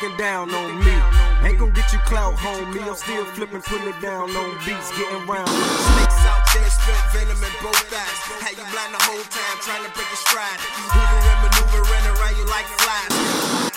looking down on me. Ain't gon' get you clout, homie. I'm still flipping, putting it down on beats, getting round. Snakes out there, spit venom in both eyes. Had you blind the whole time, trying to break a stride. Hoovering, maneuvering around you like flies.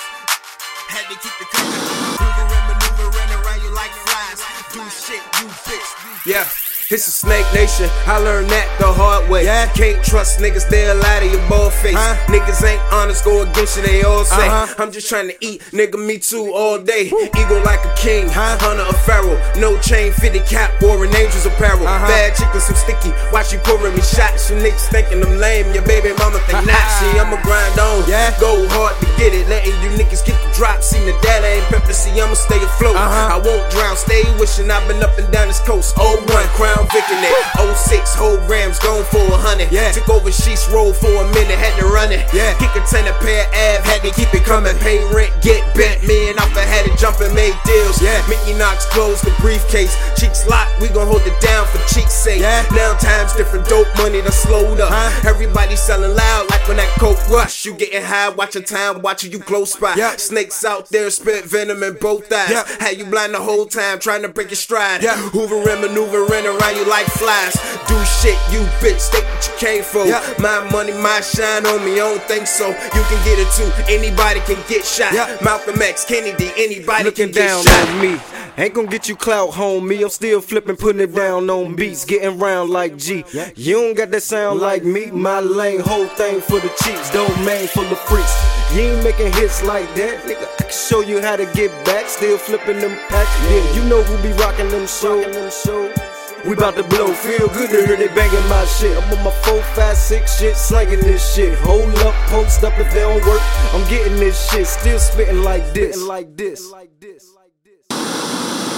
Had to keep it coming. Hoovering, maneuvering around you like flies. Do shit, you bitch. Yeah. It's a snake nation. I learned that the hard way. Yeah. Can't trust niggas, they'll lie to your bald face. Huh? Niggas ain't honest, go against you, they all say. Uh-huh. I'm just trying to eat, nigga, me too, all day. Eagle like a king, Huh? hunter a pharaoh. No chain, fitted cap, an angel's apparel. Uh-huh. Chicken, some sticky. Watch you pouring me shots. You niggas thinking I'm lame, your baby mama think not. See, I'ma grind on. Yeah. Go hard to get it, letting you niggas get the drop. See, the data ain't pepper, see, I'ma stay afloat. Uh-huh. I won't drown, stay wishing I've been up and down this coast. 01, Crown Vic in it. 06, whole grams gone for a hundred. Yeah. Took over sheets roll for a minute, had to run it. Yeah. Kick a ten a pair ab, had to keep it coming. Pay rent, get bent. Me and Alpha had to jump and make deals. Yeah. Mickey Knox closed the briefcase. Cheeks locked, we gon' hold it down for cheeks' sake. Yeah. Now times different, dope money done slowed up. Huh? Everybody selling loud like when that coke rush. You getting high, watching time, watching you close by. Yeah. Snakes out there, spit venom in both eyes. Yeah. Had you blind the whole time, trying to break your stride. Yeah. Hoovering, maneuvering around you like flies. Do shit, you bitch, take what you came for. Yeah. My money, my shine on me, I don't think so. You can get it too, anybody can get shot. Yeah. Malcolm X, Kennedy, anybody looking can get down shot. on me. Ain't gon' get you clout, homie. I'm still flipping, putting it down on beats, getting round like G. You don't got that sound like me. My lane, whole thing for the cheeks, domain full of freaks. You ain't making hits like that, nigga. I can show you how to get back. Still flipping them packs. Yeah, you know who be rocking them shows. We bout to blow, feel good to hear they banging my shit. I'm on my 4, 5, 6 shit, slanging this shit. Hold up, post up if they don't work. I'm getting this shit, still spitting like this. Like this. Like this. Like this.